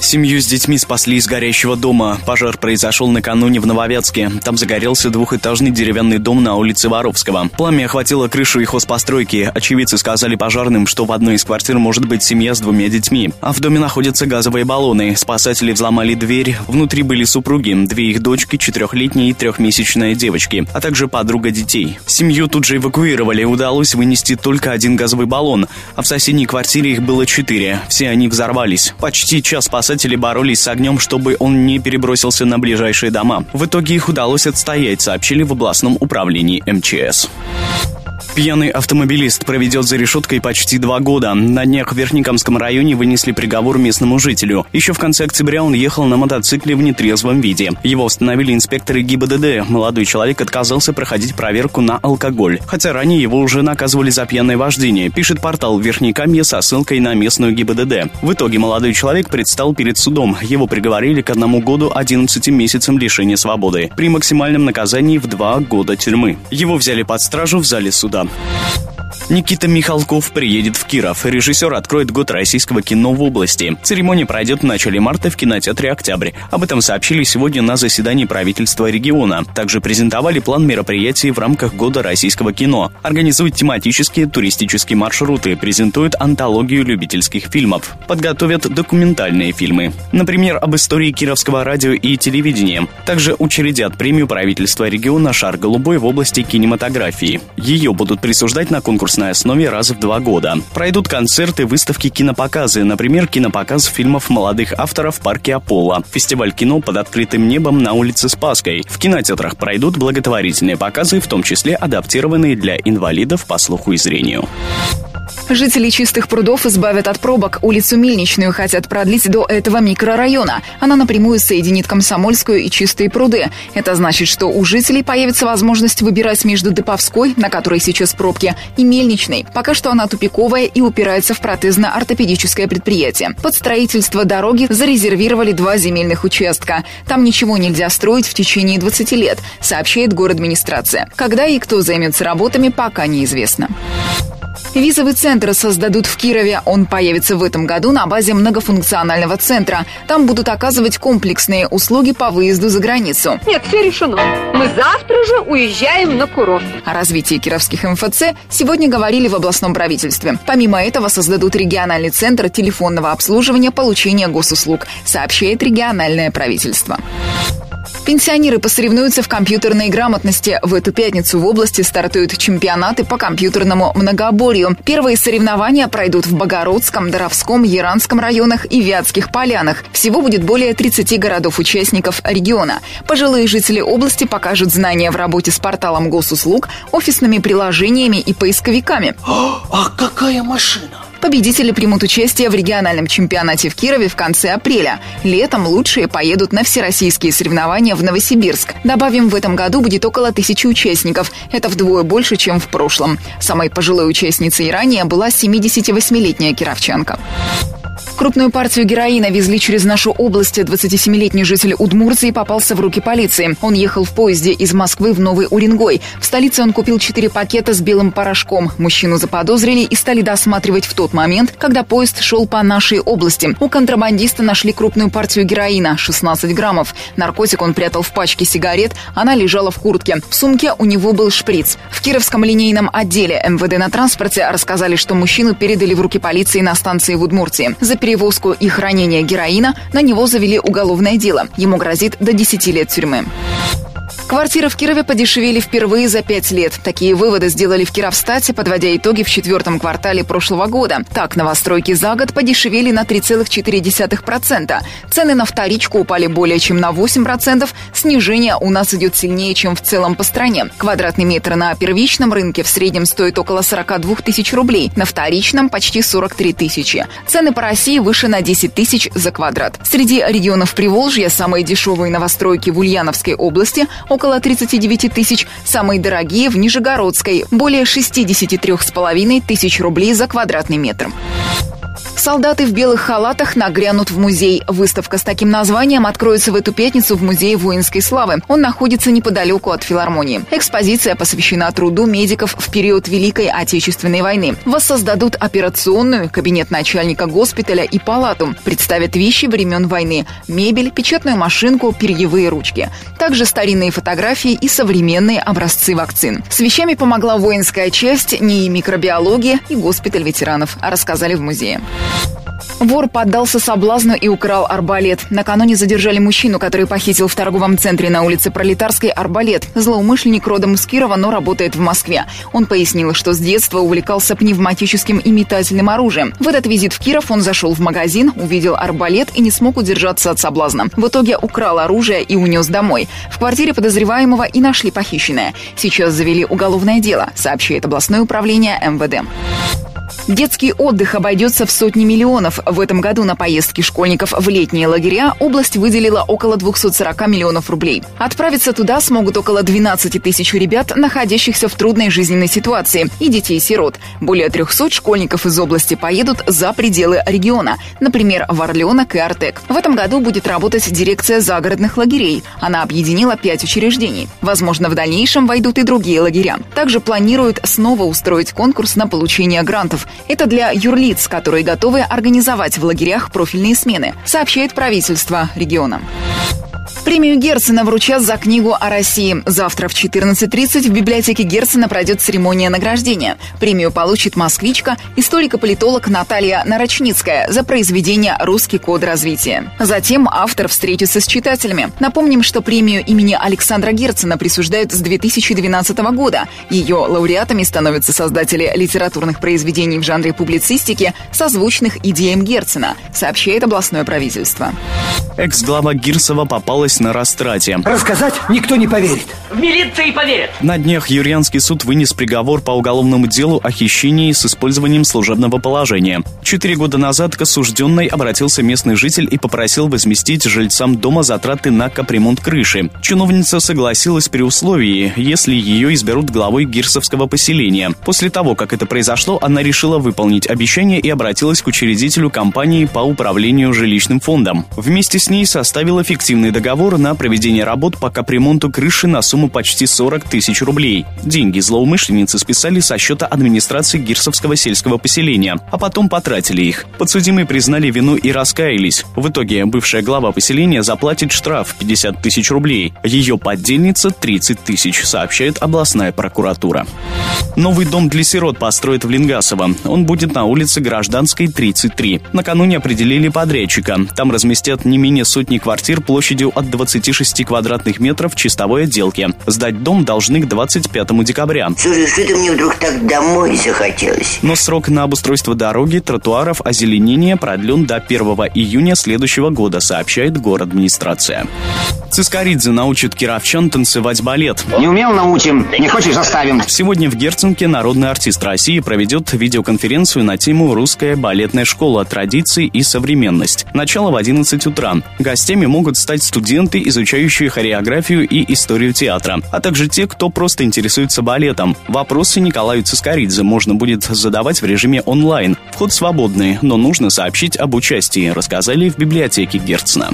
Семью с детьми спасли из горящего дома. Пожар произошел накануне в Нововятске. Там загорелся двухэтажный деревянный дом на улице Воровского. Пламя охватило крышу и хозпостройки. Очевидцы сказали пожарным, что в одной из квартир может быть семья с двумя детьми. А в доме находятся газовые баллоны. Спасатели взломали дверь. Внутри были супруги, две их дочки, четырехлетние и трехмесячная девочки, а также подруга детей. Семью тут же эвакуировали. Удалось вынести только один газовый баллон, а в соседней квартире их было четыре. Все они взорвались. Почти час спасатели боролись с огнем, чтобы он не перебросился на ближайшие дома. В итоге их удалось отстоять, сообщили в областном управлении МЧС. Пьяный автомобилист проведет за решеткой почти два года. На днях в Верхнекамском районе вынесли приговор местному жителю. Еще в конце октября он ехал на мотоцикле в нетрезвом виде. Его установили инспекторы ГИБДД. Молодой человек отказался проходить проверку на алкоголь. Хотя ранее его уже наказывали за пьяное вождение, пишет портал Верхнекамье со ссылкой на местную ГИБДД. В итоге молодой человек предстал перед судом. Его приговорили к одному году 11 месяцам лишения свободы при максимальном наказании в два года тюрьмы. Его взяли под стражу в зале суда. Судан. Никита Михалков приедет в Киров. Режиссер откроет год российского кино в области. Церемония пройдет в начале марта в кинотеатре «Октябрь». Об этом сообщили сегодня на заседании правительства региона. Также презентовали план мероприятий в рамках года российского кино. Организуют тематические туристические маршруты, презентуют антологию любительских фильмов. Подготовят документальные фильмы. Например, об истории кировского радио и телевидения. Также учредят премию правительства региона «Шар голубой» в области кинематографии. Ее будут присуждать на конкурс конкурсной основе раз в два года. Пройдут концерты, выставки, кинопоказы, например, кинопоказ фильмов молодых авторов в парке Аполло, фестиваль кино под открытым небом на улице Спасской. В кинотеатрах пройдут благотворительные показы, в том числе адаптированные для инвалидов по слуху и зрению. Жители чистых прудов избавят от пробок. Улицу Мельничную хотят продлить до этого микрорайона. Она напрямую соединит Комсомольскую и Чистые пруды. Это значит, что у жителей появится возможность выбирать между Деповской, на которой сейчас пробки, и Мельничной. Пока что она тупиковая и упирается в протезно-ортопедическое предприятие. Под строительство дороги зарезервировали два земельных участка. Там ничего нельзя строить в течение 20 лет, сообщает город администрация. Когда и кто займется работами, пока неизвестно. Визовый центр создадут в Кирове. Он появится в этом году на базе многофункционального центра. Там будут оказывать комплексные услуги по выезду за границу. Нет, все решено. Мы завтра же уезжаем на курорт. О развитии кировских МФЦ сегодня говорили в областном правительстве. Помимо этого создадут региональный центр телефонного обслуживания получения госуслуг, сообщает региональное правительство. Пенсионеры посоревнуются в компьютерной грамотности. В эту пятницу в области стартуют чемпионаты по компьютерному многоборью. Первые соревнования пройдут в Богородском, Доровском, Яранском районах и Вятских полянах. Всего будет более 30 городов-участников региона. Пожилые жители области покажут знания в работе с порталом госуслуг, офисными приложениями и поисковиками. А какая машина? Победители примут участие в региональном чемпионате в Кирове в конце апреля. Летом лучшие поедут на всероссийские соревнования в Новосибирск. Добавим, в этом году будет около тысячи участников. Это вдвое больше, чем в прошлом. Самой пожилой участницей ранее была 78-летняя кировчанка. Крупную партию героина везли через нашу область. 27-летний житель Удмуртии попался в руки полиции. Он ехал в поезде из Москвы в Новый Уренгой. В столице он купил 4 пакета с белым порошком. Мужчину заподозрили и стали досматривать в тот момент, когда поезд шел по нашей области. У контрабандиста нашли крупную партию героина – 16 граммов. Наркотик он прятал в пачке сигарет, она лежала в куртке. В сумке у него был шприц. В Кировском линейном отделе МВД на транспорте рассказали, что мужчину передали в руки полиции на станции в Удмуртии. За перевозку и хранение героина на него завели уголовное дело. Ему грозит до 10 лет тюрьмы. Квартиры в Кирове подешевели впервые за пять лет. Такие выводы сделали в Кировстате, подводя итоги в четвертом квартале прошлого года. Так, новостройки за год подешевели на 3,4%. Цены на вторичку упали более чем на 8%. Снижение у нас идет сильнее, чем в целом по стране. Квадратный метр на первичном рынке в среднем стоит около 42 тысяч рублей, на вторичном почти 43 тысячи. Цены по России выше на 10 тысяч за квадрат. Среди регионов Приволжья самые дешевые новостройки в Ульяновской области – около 39 тысяч, самые дорогие в Нижегородской – более 63,5 тысяч рублей за квадратный метр. Солдаты в белых халатах нагрянут в музей. Выставка с таким названием откроется в эту пятницу в Музее воинской славы. Он находится неподалеку от филармонии. Экспозиция посвящена труду медиков в период Великой Отечественной войны. Воссоздадут операционную, кабинет начальника госпиталя и палату. Представят вещи времен войны, мебель, печатную машинку, перьевые ручки. Также старинные фотографии и современные образцы вакцин. С вещами помогла воинская часть, НИИ микробиологии и госпиталь ветеранов, рассказали в музее. Вор поддался соблазну и украл арбалет. Накануне задержали мужчину, который похитил в торговом центре на улице Пролетарской арбалет. Злоумышленник родом из Кирова, но работает в Москве. Он пояснил, что с детства увлекался пневматическим и метательным оружием. В этот визит в Киров он зашел в магазин, увидел арбалет и не смог удержаться от соблазна. В итоге украл оружие и унес домой. В квартире подозреваемого и нашли похищенное. Сейчас завели уголовное дело, сообщает областное управление МВД. Детский отдых обойдется в сотни миллионов. В этом году на поездки школьников в летние лагеря область выделила около 240 миллионов рублей. Отправиться туда смогут около 12 тысяч ребят, находящихся в трудной жизненной ситуации, и детей-сирот. Более 300 школьников из области поедут за пределы региона, например, в Орленок и Артек. В этом году будет работать дирекция загородных лагерей. Она объединила пять учреждений. Возможно, в дальнейшем войдут и другие лагеря. Также планируют снова устроить конкурс на получение грантов. Это для юрлиц, которые готовы организовать в лагерях профильные смены, сообщает правительство региона. Премию Герцена вручат за книгу о России. Завтра в 14.30 в библиотеке Герцена пройдет церемония награждения. Премию получит москвичка, историк-политолог Наталья Нарочницкая за произведение «Русский код развития». Затем автор встретится с читателями. Напомним, что премию имени Александра Герцена присуждают с 2012 года. Ее лауреатами становятся создатели литературных произведений в жанре публицистики, созвучных идеям Герцена, сообщает областное правительство. Экс-глава Гирсова попалась на растрате. Рассказать никто не поверит. В милиции поверят. На днях Юрьянский суд вынес приговор по уголовному делу о хищении с использованием служебного положения. Четыре года назад к осужденной обратился местный житель и попросил возместить жильцам дома затраты на капремонт крыши. Чиновница согласилась при условии, если ее изберут главой гирсовского поселения. После того, как это произошло, она решила выполнить обещание и обратилась к учредителю компании по управлению жилищным фондом. Вместе с ней составила фиктивный договор на проведение работ по капремонту крыши на сумму почти 40 тысяч рублей. Деньги злоумышленницы списали со счета администрации Гирсовского сельского поселения, а потом потратили их. Подсудимые признали вину и раскаялись. В итоге бывшая глава поселения заплатит штраф 50 тысяч рублей. Ее поддельница 30 тысяч, сообщает областная прокуратура. Новый дом для сирот построят в Лингасово. Он будет на улице Гражданской, 33. Накануне определили подрядчика. Там разместят не менее сотни квартир площадью от 26 квадратных метров чистовой отделке. Сдать дом должны к 25 декабря. Слушай, что-то мне вдруг так домой захотелось. Но срок на обустройство дороги, тротуаров, озеленения продлен до 1 июня следующего года, сообщает город администрация. Цискоридзе научит кировчан танцевать балет. Не умел научим, не хочешь заставим. Сегодня в Герценке народный артист России проведет видеоконференцию на тему «Русская балетная школа. Традиции и современность». Начало в 11 утра. Гостями могут стать студенты, изучающие хореографию и историю театра, а также те, кто просто интересуется балетом. Вопросы Николаю Цискоридзе можно будет задавать в режиме онлайн. Вход свободный, но нужно сообщить об участии, рассказали в библиотеке Герцена.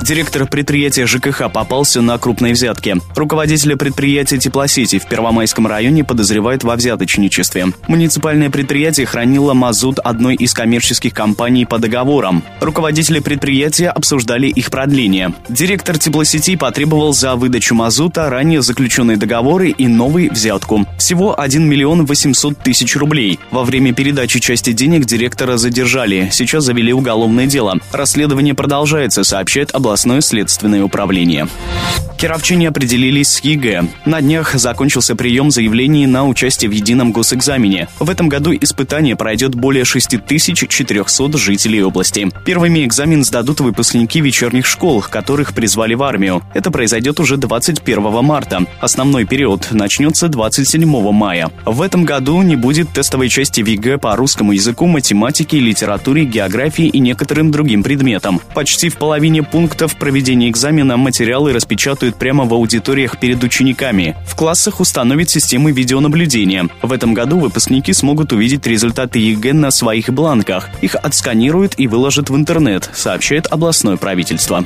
Директор предприятия ЖКХ попался на крупные взятки. Руководителя предприятия теплосети в Первомайском районе подозревают во взяточничестве. Муниципальное предприятие хранило мазут одной из коммерческих компаний по договорам. Руководители предприятия обсуждали их продление. Директор теплосетей потребовал за выдачу мазута ранее заключенные договоры и новый взятку. Всего 1 миллион 800 тысяч рублей. Во время передачи части денег директора задержали. Сейчас завели уголовное дело. Расследование продолжается, сообщает областное следственное управление. Кировчане определились с ЕГЭ. На днях закончился прием заявлений на участие в едином госэкзамене. В этом году испытание пройдет более 6400 жителей области. Первыми экзамен сдадут выпускники вечерних школ, которых призвали в армию. Это произойдет уже 21 марта. Основной период начнется 27 мая. В этом году не будет тестовой части в ЕГЭ по русскому языку, математике, литературе, географии и некоторым другим предметам. Почти в половине пунктов проведения экзамена материалы распечатают прямо в аудиториях перед учениками. В классах установят системы видеонаблюдения. В этом году выпускники смогут увидеть результаты ЕГЭ на своих бланках. Их отсканируют и выложат в интернет, сообщает областное правительство.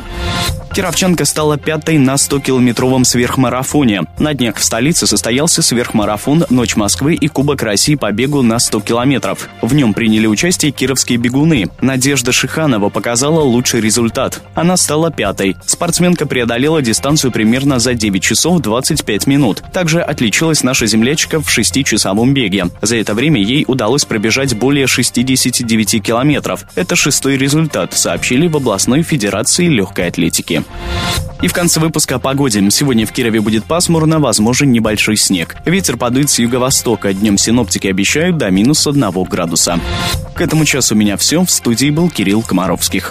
Кировченко стала пятой на 100-километровом сверхмарафоне. На днях в столице состоялся сверхмарафон «Ночь Москвы» и Кубок России по бегу на 100 километров. В нем приняли участие кировские бегуны. Надежда Шиханова показала лучший результат. Она стала пятой. Спортсменка преодолела дистанцию примерно за 9 часов 25 минут. Также отличилась наша землячка в 6-часовом беге. За это время ей удалось пробежать более 69 километров. Это шестой результат, сообщили в областной федерации легкой атлетики. И в конце выпуска о погоде. Сегодня в Кирове будет пасмурно, возможен небольшой снег. Ветер подует с юго-востока. Днем синоптики обещают до минус 1 градуса. К этому часу у меня все. В студии был Кирилл Комаровских.